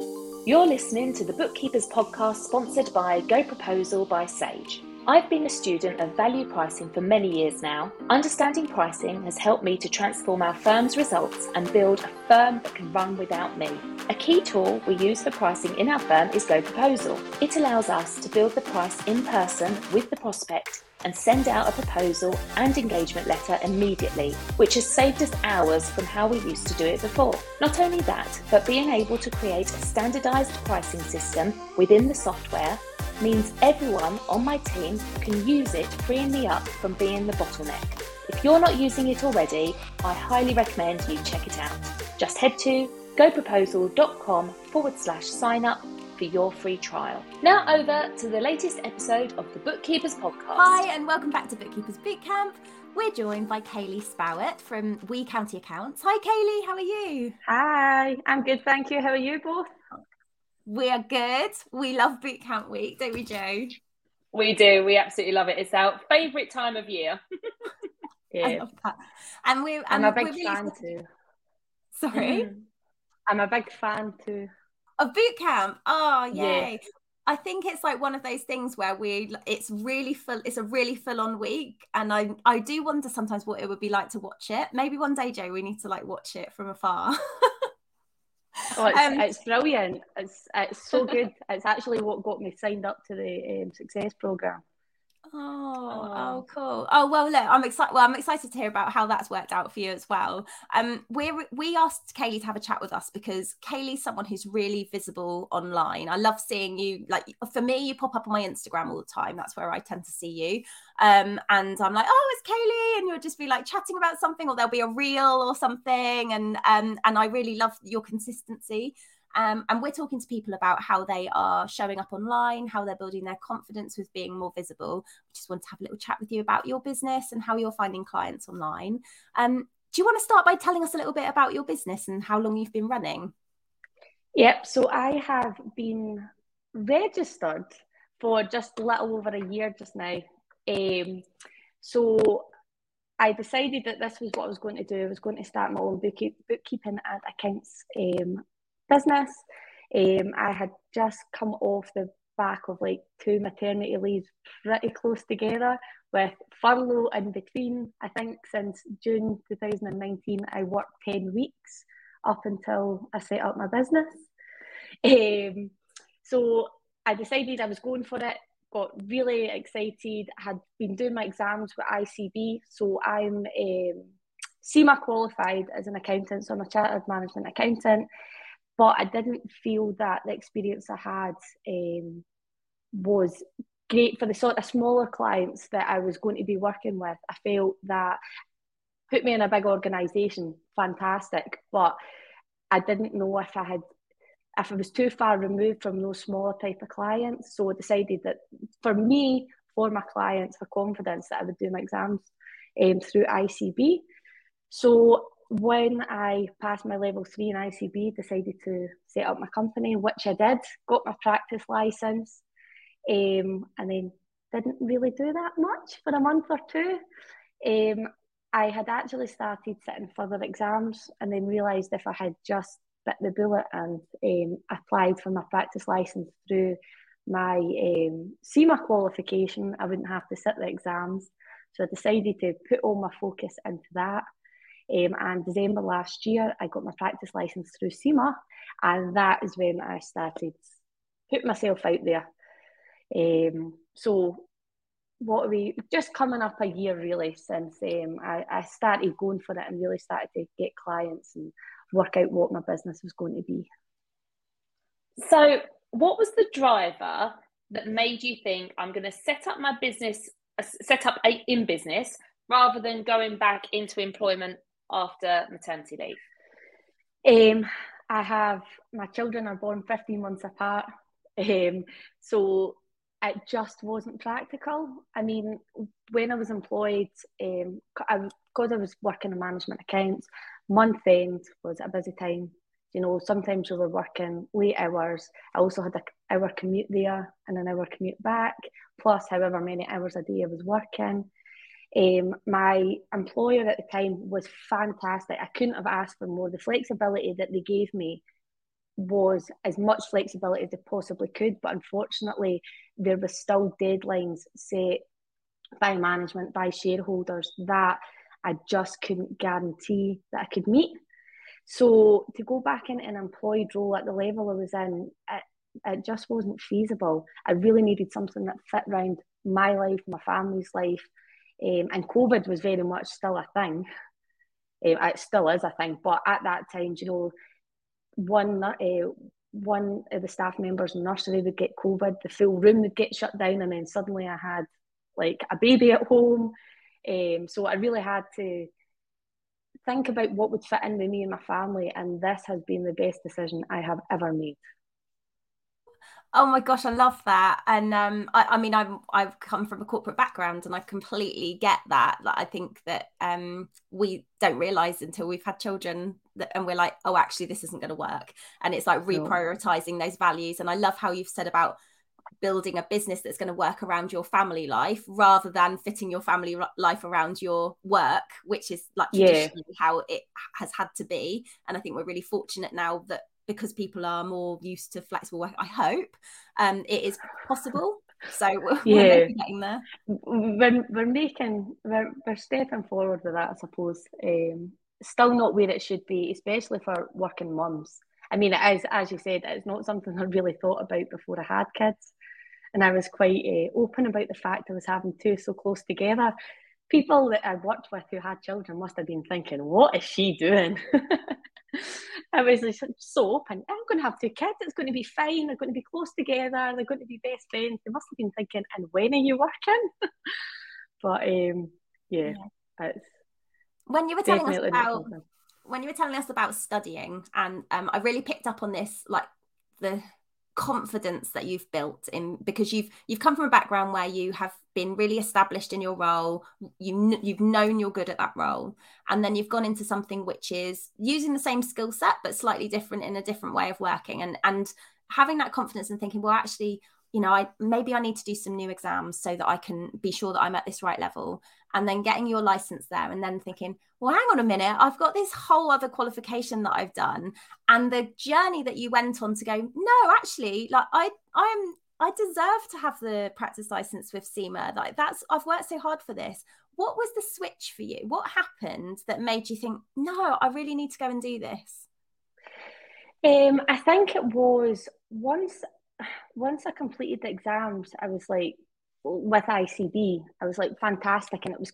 You're listening to the Bookkeepers podcast sponsored by Go Proposal by Sage. I've been a student of value pricing for many years now. Understanding pricing has helped me to transform our firm's results and build a firm that can run without me. A key tool we use for pricing in our firm is Go Proposal. It allows us to build the price in person with the prospect and send out a proposal and engagement letter immediately, which has saved us hours from how we used to do it before. Not only that, but being able to create a standardized pricing system within the software means everyone on my team can use it, freeing me up from being the bottleneck. If you're not using it already, I highly recommend you check it out. Just head to goproposal.com forward slash sign up for your free trial. Now over to the latest episode of the Bookkeepers Podcast. Hi, and welcome back to Bookkeepers Bootcamp. We're joined by Kayleigh Spowart from We County Accounts. Hi, Kaylee, how are you? Hi, I'm good, thank you. How are you both? We are good. We love boot camp week, don't we, Joe? We do. We absolutely love it. It's our favourite time of year. yeah. I love that. And we I'm a big really... fan too. Sorry? Mm. I'm a big fan too. Of boot camp. Oh, yay. Yeah. I think it's like one of those things where we it's really full it's a really full on week and I I do wonder sometimes what it would be like to watch it. Maybe one day, Joe, we need to like watch it from afar. Oh, it's, um, it's brilliant. It's it's so good. it's actually what got me signed up to the um, success program. Oh, oh, cool. Oh well, look, I'm excited. Well, I'm excited to hear about how that's worked out for you as well. Um, we we asked Kayleigh to have a chat with us because Kayleigh's someone who's really visible online. I love seeing you. Like for me, you pop up on my Instagram all the time. That's where I tend to see you. Um, and I'm like, oh, it's Kayleigh, and you'll just be like chatting about something, or there'll be a reel or something, and um, and I really love your consistency. Um, and we're talking to people about how they are showing up online, how they're building their confidence with being more visible. We just want to have a little chat with you about your business and how you're finding clients online. Um, do you want to start by telling us a little bit about your business and how long you've been running? Yep. So I have been registered for just a little over a year just now. Um, so I decided that this was what I was going to do. I was going to start my own bookkeeping and accounts um, business. Um, I had just come off the back of like two maternity leaves pretty close together with furlough in between. I think since June 2019, I worked 10 weeks up until I set up my business. Um, so I decided I was going for it, got really excited, had been doing my exams with ICB. So I'm um, CIMA qualified as an accountant, so I'm a chartered management accountant but I didn't feel that the experience I had um, was great for the sort of smaller clients that I was going to be working with. I felt that put me in a big organisation, fantastic, but I didn't know if I had if I was too far removed from those smaller type of clients. So I decided that for me, for my clients, for confidence, that I would do my exams um, through ICB. So when I passed my level three in ICB, decided to set up my company, which I did, got my practice license, um, and then didn't really do that much for a month or two. Um, I had actually started sitting further exams and then realised if I had just bit the bullet and um, applied for my practice license through my um, CIMA qualification, I wouldn't have to sit the exams. So I decided to put all my focus into that. Um, and December last year, I got my practice license through CIMA, and that is when I started put myself out there. Um, so, what are we just coming up a year really since um, I, I started going for it and really started to get clients and work out what my business was going to be. So, what was the driver that made you think I'm going to set up my business, uh, set up a, in business rather than going back into employment after maternity leave? Um, I have my children are born 15 months apart. Um, so it just wasn't practical. I mean, when I was employed, um, I, because I was working in management accounts, month end was a busy time. You know, sometimes we were working late hours. I also had an hour commute there and an hour commute back, plus however many hours a day I was working. Um, my employer at the time was fantastic. I couldn't have asked for more. The flexibility that they gave me was as much flexibility as they possibly could, but unfortunately, there was still deadlines set by management, by shareholders that I just couldn't guarantee that I could meet. So to go back into an employed role at the level I was in, it, it just wasn't feasible. I really needed something that fit around my life, my family's life, um, and COVID was very much still a thing. Um, it still is a thing, but at that time, you know, one uh, one of the staff members in nursery would get COVID, the full room would get shut down, and then suddenly I had like a baby at home. Um, so I really had to think about what would fit in with me and my family, and this has been the best decision I have ever made. Oh my gosh, I love that. And um, I, I, mean, I'm I've come from a corporate background, and I completely get that. Like, I think that um, we don't realize until we've had children that, and we're like, oh, actually, this isn't going to work. And it's like reprioritizing those values. And I love how you've said about building a business that's going to work around your family life rather than fitting your family life around your work which is like traditionally yeah. how it has had to be. And i think we're really fortunate now that because people are more used to flexible work i hope um it is possible. So we're, yeah. getting there. We're, we're making we're, we're stepping forward with that i suppose um still not where it should be especially for working mums I mean, it is, as you said, it's not something I really thought about before I had kids and I was quite uh, open about the fact I was having two so close together. People that I worked with who had children must have been thinking, "What is she doing?" I was so open. I'm going to have two kids. It's going to be fine. They're going to be close together. They're going to be best friends. They must have been thinking, "And when are you working?" but um, yeah, it's when you were telling us about when you were telling us about studying, and um, I really picked up on this, like the confidence that you've built in because you've you've come from a background where you have been really established in your role you you've known you're good at that role and then you've gone into something which is using the same skill set but slightly different in a different way of working and and having that confidence and thinking well actually you know, I maybe I need to do some new exams so that I can be sure that I'm at this right level. And then getting your license there and then thinking, well, hang on a minute, I've got this whole other qualification that I've done. And the journey that you went on to go, no, actually, like I I'm I deserve to have the practice license with CIMA. Like that's I've worked so hard for this. What was the switch for you? What happened that made you think, no, I really need to go and do this? Um, I think it was once once I completed the exams, I was like, with ICB, I was like fantastic, and it was,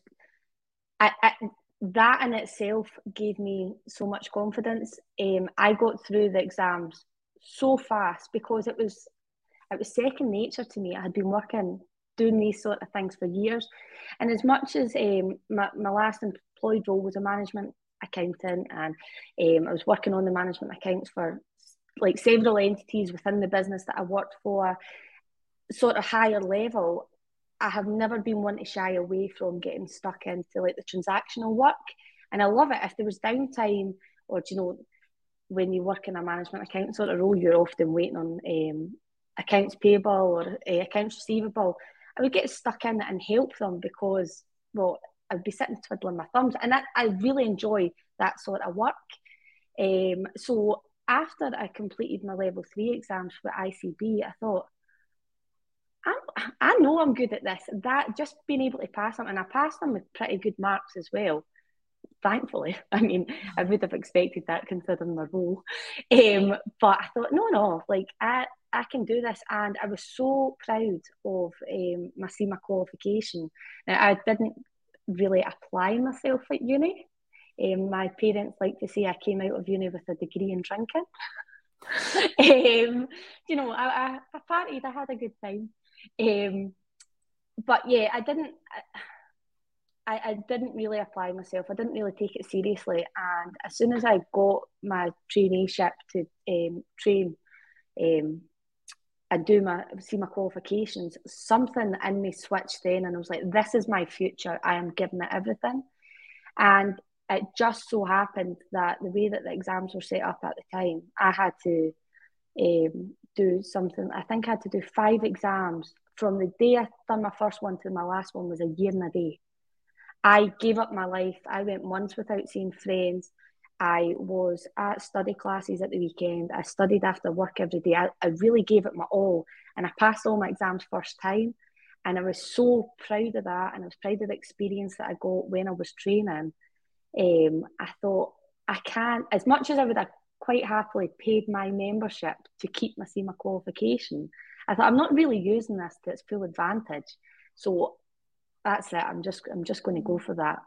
I, I, that in itself gave me so much confidence. Um, I got through the exams so fast because it was, it was second nature to me. I had been working doing these sort of things for years, and as much as um, my, my last employed role was a management accountant, and um, I was working on the management accounts for like several entities within the business that I worked for, sort of higher level, I have never been one to shy away from getting stuck into like the transactional work. And I love it. If there was downtime or, you know, when you work in a management account sort of role, you're often waiting on um, accounts payable or uh, accounts receivable. I would get stuck in and help them because, well, I'd be sitting twiddling my thumbs. And I, I really enjoy that sort of work. Um, so after I completed my level three exams for ICB, I thought, I'm, I know I'm good at this. That just being able to pass them, and I passed them with pretty good marks as well. Thankfully, I mean, I would have expected that considering my role. Um, but I thought, no, no, like I, I can do this, and I was so proud of um, my CIMA qualification. Now, I didn't really apply myself at uni. Um, my parents like to say I came out of uni with a degree in drinking. um, you know, I, I, I, partied, I had a good time. Um, but yeah, I didn't. I, I didn't really apply myself. I didn't really take it seriously. And as soon as I got my traineeship to um, train um, and do my CIMA qualifications, something in me switched then, and I was like, "This is my future. I am giving it everything." And it just so happened that the way that the exams were set up at the time, I had to um, do something. I think I had to do five exams from the day I done my first one to my last one was a year and a day. I gave up my life. I went months without seeing friends. I was at study classes at the weekend. I studied after work every day. I, I really gave it my all and I passed all my exams first time. And I was so proud of that. And I was proud of the experience that I got when I was training. Um, I thought, I can't, as much as I would have quite happily paid my membership to keep my CIMA qualification, I thought I'm not really using this to its full advantage. So that's it. I'm just I'm just going to go for that.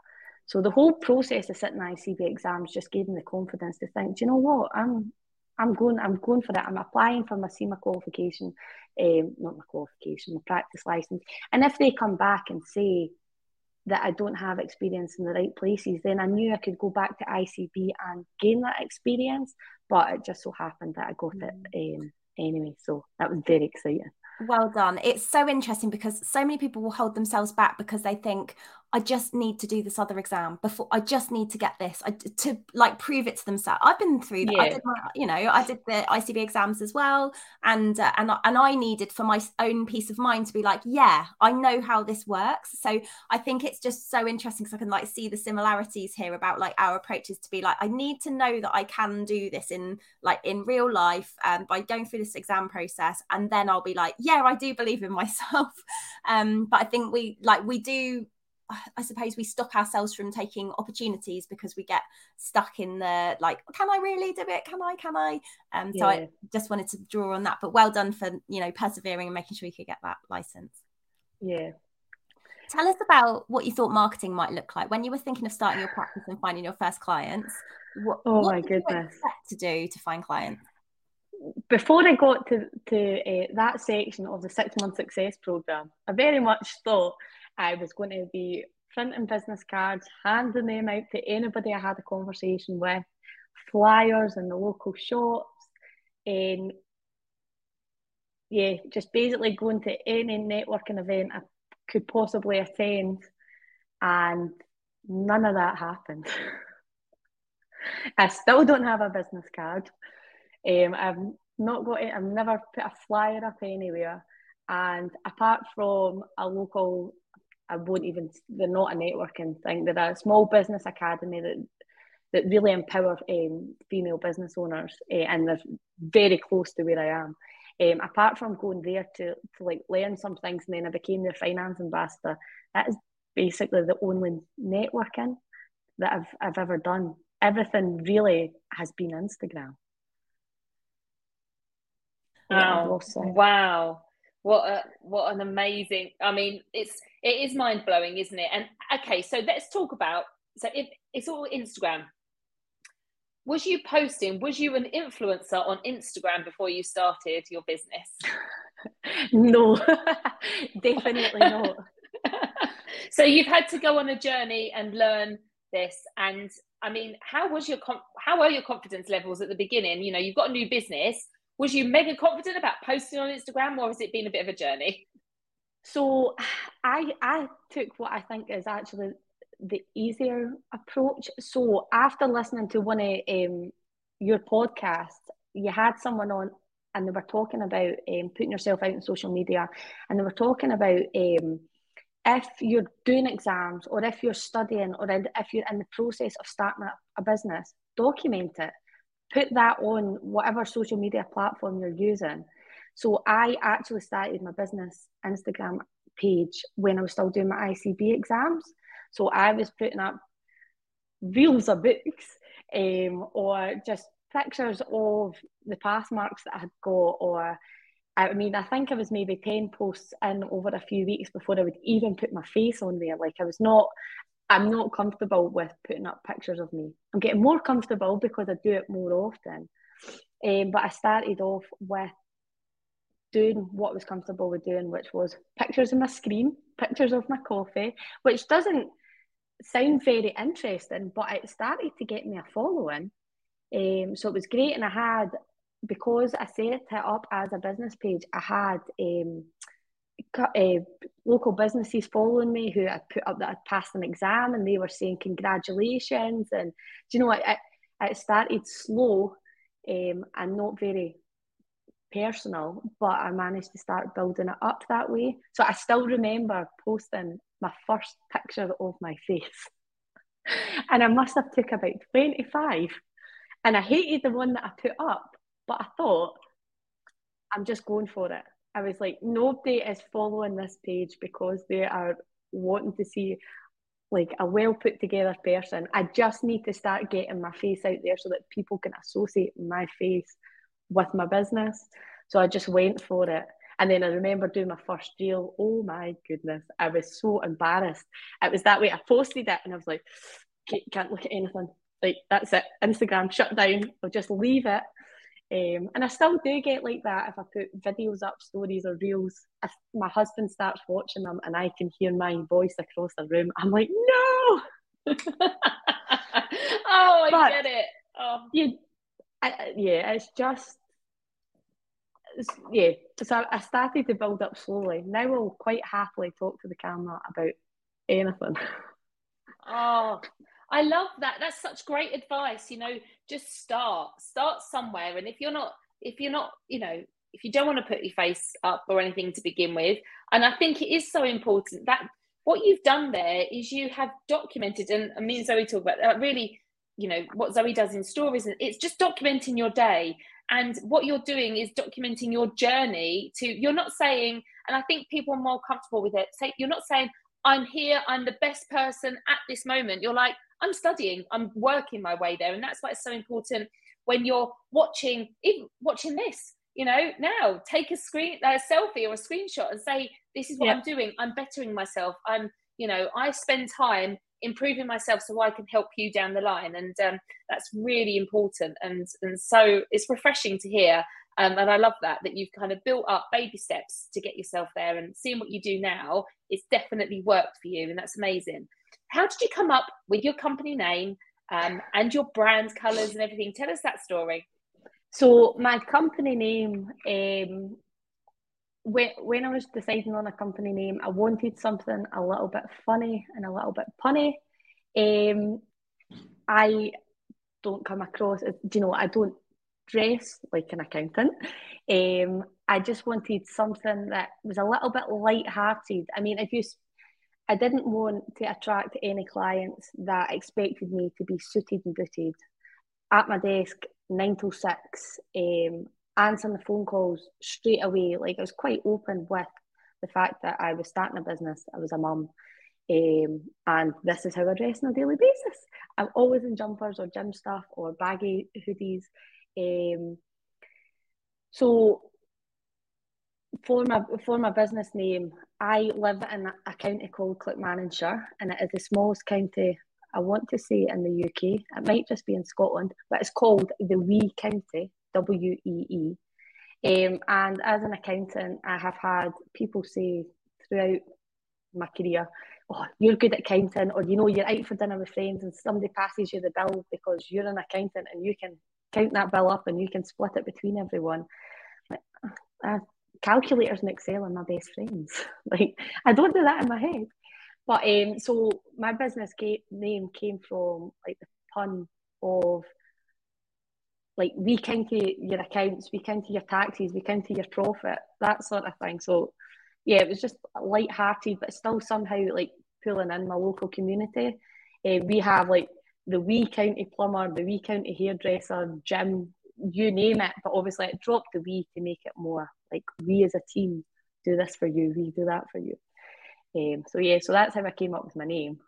So the whole process of sitting ICB exams just gave me the confidence to think, do you know what? I'm I'm going I'm going for it. I'm applying for my CIMA qualification, um, not my qualification, my practice license. And if they come back and say that I don't have experience in the right places, then I knew I could go back to ICB and gain that experience. But it just so happened that I got it mm. um, anyway. So that was very exciting. Well done. It's so interesting because so many people will hold themselves back because they think, I just need to do this other exam before I just need to get this I, to like prove it to themselves. I've been through that. Yeah. I did my, you know, I did the ICB exams as well, and uh, and and I needed for my own peace of mind to be like, yeah, I know how this works. So I think it's just so interesting because I can like see the similarities here about like our approaches to be like, I need to know that I can do this in like in real life um, by going through this exam process, and then I'll be like, yeah, I do believe in myself. Um, but I think we like we do I suppose we stop ourselves from taking opportunities because we get stuck in the like, can I really do it? Can I? Can I? Um, yeah. So I just wanted to draw on that. But well done for you know persevering and making sure you could get that license. Yeah. Tell us about what you thought marketing might look like when you were thinking of starting your practice and finding your first clients. What, oh what my goodness! to do to find clients? Before I got to to uh, that section of the six month success program, I very much thought I was going to be printing business cards, handing them out to anybody I had a conversation with, flyers in the local shops, and yeah, just basically going to any networking event I could possibly attend, and none of that happened. I still don't have a business card. Um, I've not got it. I've never put a flyer up anywhere. And apart from a local I won't even. They're not a networking thing. They're a small business academy that that really empower um, female business owners, uh, and they're very close to where I am. Um, apart from going there to, to like learn some things, and then I became their finance ambassador. That is basically the only networking that I've I've ever done. Everything really has been Instagram. Wow! Wow! What a what an amazing! I mean, it's it is mind blowing, isn't it? And okay, so let's talk about so it, it's all Instagram. Was you posting? Was you an influencer on Instagram before you started your business? no, definitely not. so you've had to go on a journey and learn this. And I mean, how was your how are your confidence levels at the beginning? You know, you've got a new business. Was you mega confident about posting on Instagram, or has it been a bit of a journey? So I I took what I think is actually the easier approach. So after listening to one of um, your podcasts, you had someone on and they were talking about um, putting yourself out in social media and they were talking about um, if you're doing exams or if you're studying or if you're in the process of starting a, a business, document it. Put that on whatever social media platform you're using so I actually started my business Instagram page when I was still doing my ICB exams. So I was putting up reels of books um, or just pictures of the pass marks that I had got or I mean, I think I was maybe 10 posts in over a few weeks before I would even put my face on there. Like I was not, I'm not comfortable with putting up pictures of me. I'm getting more comfortable because I do it more often. Um, but I started off with doing what I was comfortable with doing, which was pictures of my screen, pictures of my coffee, which doesn't sound very interesting, but it started to get me a following. Um, so it was great, and I had because I set it up as a business page. I had um, uh, local businesses following me who had put up that I'd passed an exam, and they were saying congratulations. And do you know, it, it, it started slow um, and not very personal, but I managed to start building it up that way. So I still remember posting my first picture of my face. and I must have took about 25. And I hated the one that I put up, but I thought, I'm just going for it. I was like, nobody is following this page because they are wanting to see like a well put together person. I just need to start getting my face out there so that people can associate my face with my business. So I just went for it. And then I remember doing my first reel. Oh my goodness, I was so embarrassed. It was that way. I posted it and I was like, can't look at anything. Like, that's it. Instagram shut down. I'll just leave it. Um, and I still do get like that if I put videos up, stories or reels. If my husband starts watching them and I can hear my voice across the room, I'm like, no. oh, I but get it. Oh. You, I, yeah, it's just yeah, so I started to build up slowly. Now I'll quite happily talk to the camera about anything. Oh, I love that. That's such great advice. You know, just start, start somewhere. And if you're not, if you're not, you know, if you don't want to put your face up or anything to begin with, and I think it is so important that what you've done there is you have documented, and, me and Zoe talk about that really, you know, what Zoe does in stories, and it's just documenting your day and what you're doing is documenting your journey to you're not saying and i think people are more comfortable with it say you're not saying i'm here i'm the best person at this moment you're like i'm studying i'm working my way there and that's why it's so important when you're watching even watching this you know now take a screen a selfie or a screenshot and say this is what yeah. i'm doing i'm bettering myself i'm you know i spend time improving myself so I can help you down the line. And um, that's really important. And, and so it's refreshing to hear. Um, and I love that, that you've kind of built up baby steps to get yourself there and seeing what you do now, it's definitely worked for you. And that's amazing. How did you come up with your company name um, and your brand colors and everything? Tell us that story. So my company name um, when, when I was deciding on a company name, I wanted something a little bit funny and a little bit punny. Um, I don't come across you know, I don't dress like an accountant. Um, I just wanted something that was a little bit light-hearted. I mean, if you, I didn't want to attract any clients that expected me to be suited and booted at my desk nine till six. Um, answering the phone calls straight away. Like I was quite open with the fact that I was starting a business, I was a mum, um, and this is how I dress on a daily basis. I'm always in jumpers or gym stuff or baggy hoodies. Um, so for my for my business name, I live in a county called Clackmannanshire, and it is the smallest county. I want to say in the UK. It might just be in Scotland, but it's called the Wee County W E E. Um, and as an accountant, I have had people say throughout my career, oh, you're good at counting, or you know, you're out for dinner with friends and somebody passes you the bill because you're an accountant and you can count that bill up and you can split it between everyone. uh, calculators and Excel are my best friends. like, I don't do that in my head. But um, so my business name came from like the pun of like we count your accounts, we count your taxes, we count your profit, that sort of thing. So yeah, it was just light-hearted, but still somehow like pulling in my local community. Uh, we have like the wee county plumber, the wee county hairdresser, gym, you name it. But obviously, it dropped the wee to make it more like we as a team do this for you, we do that for you. Um, so yeah, so that's how I came up with my name.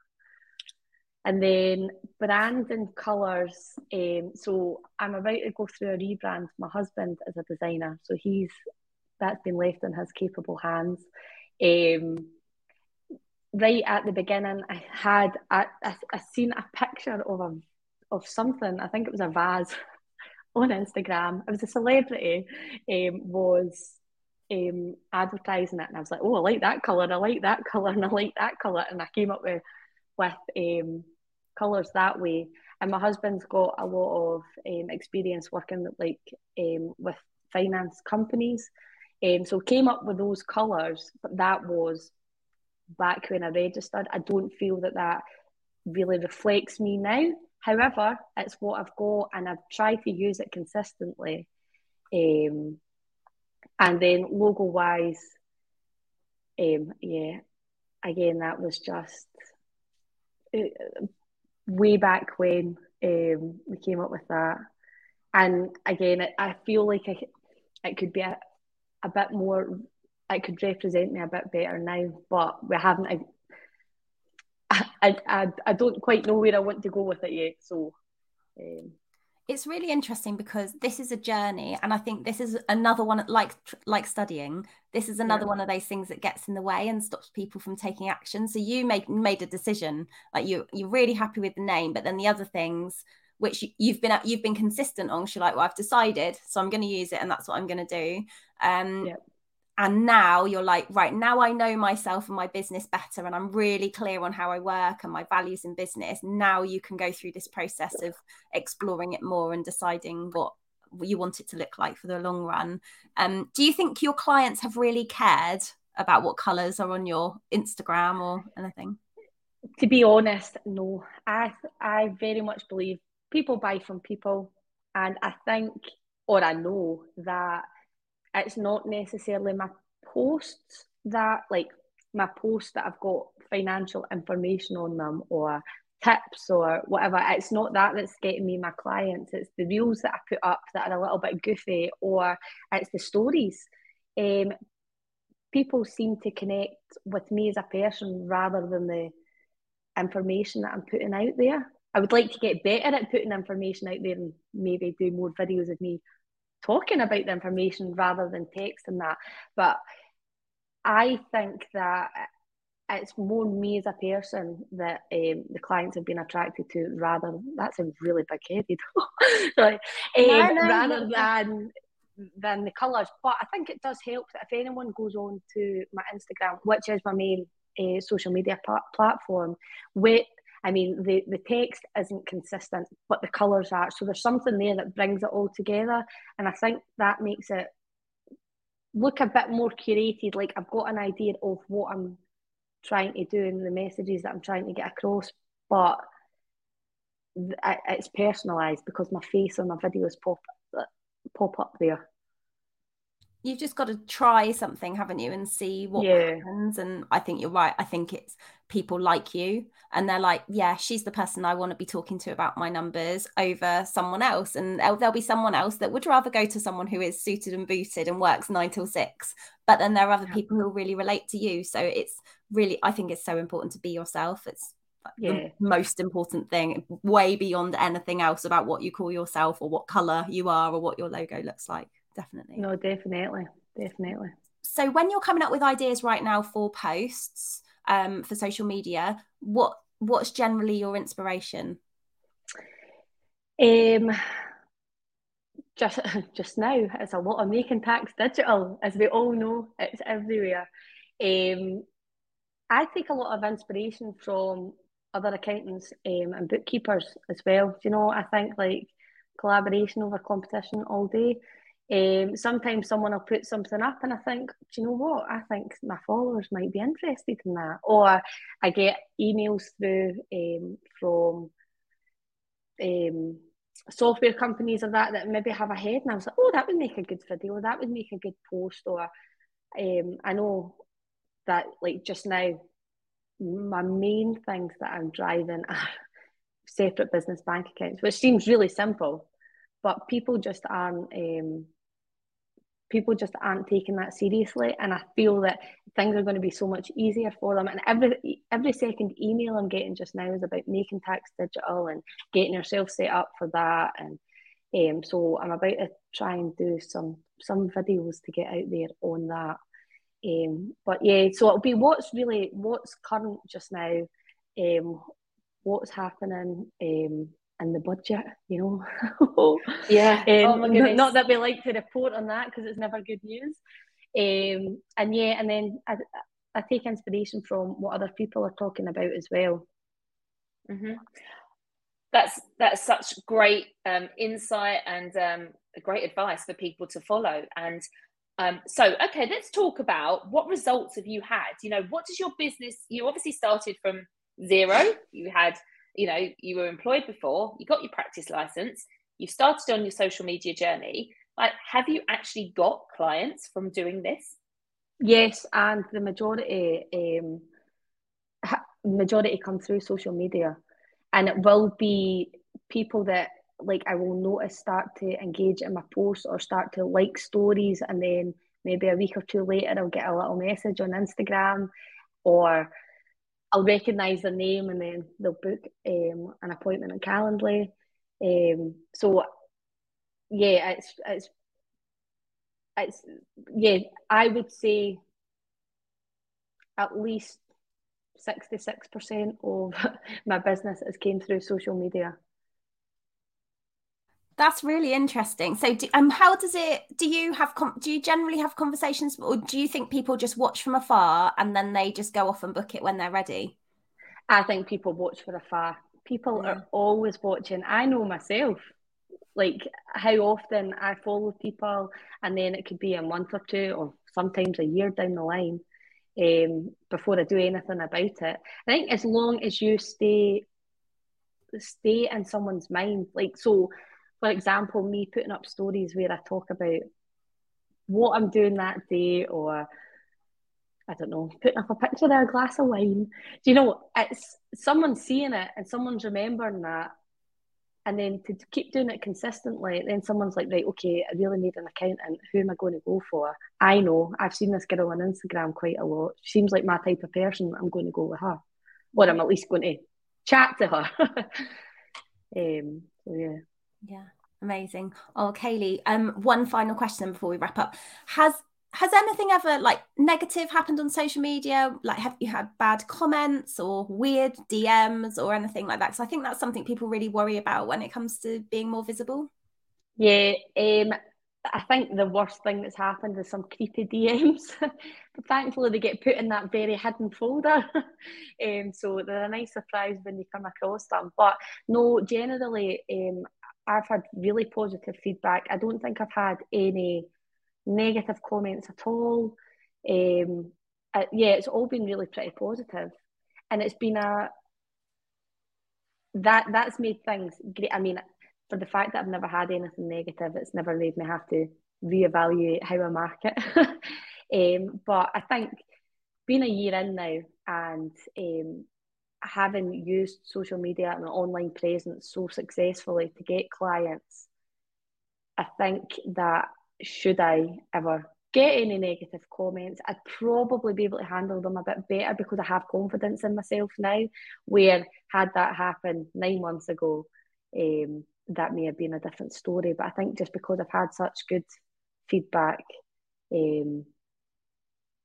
And then brands and colours. Um, so I'm about to go through a rebrand. My husband is a designer, so he's that's been left in his capable hands. Um, right at the beginning, I had I, I, I seen a picture of a of something. I think it was a vase on Instagram. It was a celebrity um, was um, advertising it, and I was like, oh, I like that color. I like that color, and I like that color, and I came up with with um, colours that way. And my husband's got a lot of um, experience working like um, with finance companies, um, so came up with those colours. But that was back when I registered. I don't feel that that really reflects me now. However, it's what I've got, and I've tried to use it consistently. Um, and then logo wise, um, yeah, again, that was just uh, way back when um, we came up with that. And again, I feel like I, it could be a, a bit more, it could represent me a bit better now, but we haven't. I, I, I, don't quite know where I want to go with it yet. So, um, it's really interesting because this is a journey and i think this is another one like like studying this is another yeah. one of those things that gets in the way and stops people from taking action so you made made a decision like you you're really happy with the name but then the other things which you've been you've been consistent on you're like well i've decided so i'm going to use it and that's what i'm going to do um yeah and now you're like right now i know myself and my business better and i'm really clear on how i work and my values in business. Now you can go through this process of exploring it more and deciding what you want it to look like for the long run. Um, do you think your clients have really cared about what colors are on your instagram or anything? To be honest no. I i very much believe people buy from people and i think or i know that it's not necessarily my posts that like my posts that I've got financial information on them or tips or whatever. It's not that that's getting me my clients. It's the reels that I put up that are a little bit goofy or it's the stories. Um, people seem to connect with me as a person rather than the information that I'm putting out there. I would like to get better at putting information out there and maybe do more videos of me talking about the information rather than texting that. But I think that it's more me as a person that um, the clients have been attracted to rather that's a really big headed um, no, no, rather no. than than the colours but I think it does help that if anyone goes on to my Instagram which is my main uh, social media pl- platform with I mean, the, the text isn't consistent, but the colours are. So there's something there that brings it all together. And I think that makes it look a bit more curated. Like I've got an idea of what I'm trying to do and the messages that I'm trying to get across, but it's personalised because my face on my videos pop pop up there you've just got to try something haven't you and see what yeah. happens and i think you're right i think it's people like you and they're like yeah she's the person i want to be talking to about my numbers over someone else and there'll be someone else that would rather go to someone who is suited and booted and works 9 till 6 but then there are other yeah. people who really relate to you so it's really i think it's so important to be yourself it's yeah. the most important thing way beyond anything else about what you call yourself or what color you are or what your logo looks like definitely. No, definitely, definitely. So when you're coming up with ideas right now for posts um, for social media, what what's generally your inspiration? Um, just just now, it's a lot of making tax digital, as we all know. It's everywhere. Um, I take a lot of inspiration from other accountants um, and bookkeepers as well. You know, I think like collaboration over competition all day. Um, sometimes someone will put something up and I think, do you know what? I think my followers might be interested in that. Or I get emails through um, from um, software companies or that that maybe have a head and I was like, oh, that would make a good video, that would make a good post. Or um, I know that like just now, my main things that I'm driving are separate business bank accounts, which seems really simple, but people just aren't um, people just aren't taking that seriously and i feel that things are going to be so much easier for them. And every every second email i'm getting just now is about making tax digital and getting yourself set up for that. And um, so i'm about to try and do some some videos to get out there on that. Um, but yeah so it'll be what's really what's current just now um, what's happening um, and the budget, you know. yeah. um, oh not that we like to report on that because it's never good news. Um, and yeah, and then I, I take inspiration from what other people are talking about as well. Mm-hmm. That's that's such great um, insight and um, great advice for people to follow. And um, so, okay, let's talk about what results have you had? You know, what does your business? You obviously started from zero. You had you know you were employed before you got your practice license you've started on your social media journey. Like have you actually got clients from doing this? Yes and the majority um majority come through social media. And it will be people that like I will notice start to engage in my posts or start to like stories, and then maybe a week or two later I'll get a little message on Instagram, or I'll recognise their name and then they'll book um, an appointment on Calendly. Um, so yeah, it's it's it's yeah, I would say at least 66% of my business has came through social media. That's really interesting. So, do, um, how does it? Do you have? Do you generally have conversations, or do you think people just watch from afar and then they just go off and book it when they're ready? I think people watch from afar. People yeah. are always watching. I know myself, like how often I follow people, and then it could be a month or two, or sometimes a year down the line, um, before I do anything about it. I think as long as you stay stay in someone's mind, like so for example, me putting up stories where I talk about what I'm doing that day or I don't know, putting up a picture of a glass of wine. Do you know, it's someone seeing it and someone's remembering that. And then to keep doing it consistently, then someone's like, right, okay, I really need an accountant. Who am I going to go for? I know, I've seen this girl on Instagram quite a lot. She seems like my type of person. I'm going to go with her. Or I'm at least going to chat to her. um, so, yeah. Yeah, amazing. Oh, Kayleigh, um, one final question before we wrap up. Has has anything ever like negative happened on social media? Like, have you had bad comments or weird DMs or anything like that? Because I think that's something people really worry about when it comes to being more visible. Yeah, um, I think the worst thing that's happened is some creepy DMs. but thankfully, they get put in that very hidden folder. um, so they're a nice surprise when you come across them. But no, generally, um, I've had really positive feedback. I don't think I've had any negative comments at all. Um, uh, yeah, it's all been really pretty positive, and it's been a that that's made things great. I mean, for the fact that I've never had anything negative, it's never made me have to reevaluate how I market. um, but I think being a year in now and um, having used social media and an online presence so successfully to get clients, I think that should I ever get any negative comments, I'd probably be able to handle them a bit better because I have confidence in myself now. Where had that happened nine months ago, um, that may have been a different story. But I think just because I've had such good feedback, um,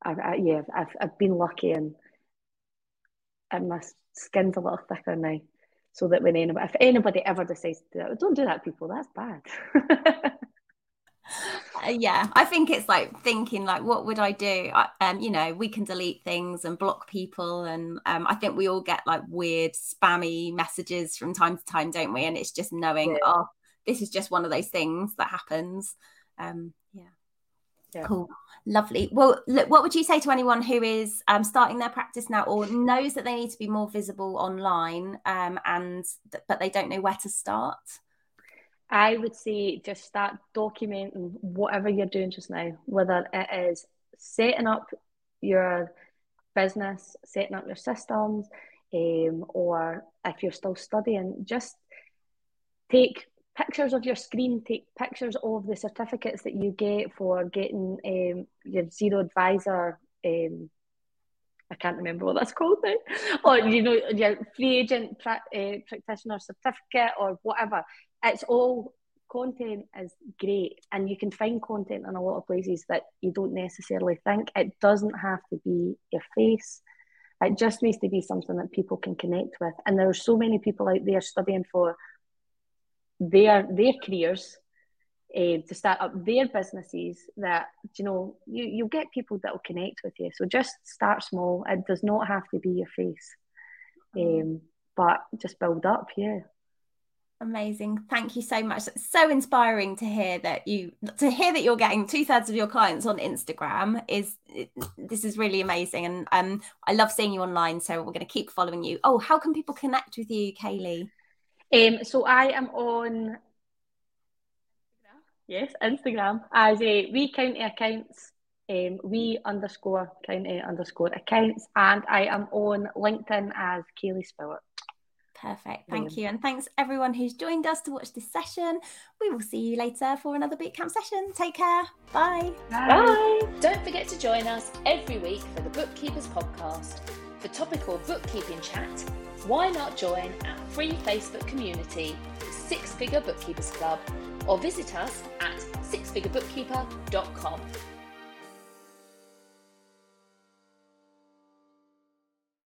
I, I, yeah, I've I've been lucky and and my skin's a little thicker now. So that when anybody, if anybody ever decides to do that, don't do that, people. That's bad. uh, yeah, I think it's like thinking like, what would I do? I, um, you know, we can delete things and block people, and um, I think we all get like weird spammy messages from time to time, don't we? And it's just knowing, yeah. oh, this is just one of those things that happens. Um, yeah. Cool. Lovely. Well, look, what would you say to anyone who is um, starting their practice now or knows that they need to be more visible online um, and but they don't know where to start? I would say just start documenting whatever you're doing just now, whether it is setting up your business, setting up your systems, um, or if you're still studying, just take pictures of your screen, take pictures of the certificates that you get for getting um, your Xero advisor. Um, I can't remember what that's called now, or you know your FreeAgent pra- uh, practitioner certificate or whatever. It's all content is great, and you can find content in a lot of places that you don't necessarily think. It doesn't have to be your face. It just needs to be something that people can connect with. And there are so many people out there studying for their their careers uh, to start up their businesses that you know you, you'll get people that will connect with you. So just start small. It does not have to be your face. Um, but just build up yeah. Amazing. Thank you so much. It's so inspiring to hear that you to hear that you're getting two-thirds of your clients on instagram is this is really amazing. And um i love seeing you online so we're going to keep following you. Oh how can people connect with you kayleigh um, so I am on yes, Instagram as a we county accounts, um, we underscore county underscore accounts, and I am on LinkedIn as Kayleigh Spowart. Perfect. Thank you. And thanks everyone who's joined us to watch this session. We will see you later for another bootcamp session. Take care. Bye. Bye. Bye. Don't forget to join us every week for the Bookkeepers podcast. For topical bookkeeping chat, why not join our free Facebook community, Six Figure Bookkeepers Club, or visit us at sixfigurebookkeeper.com.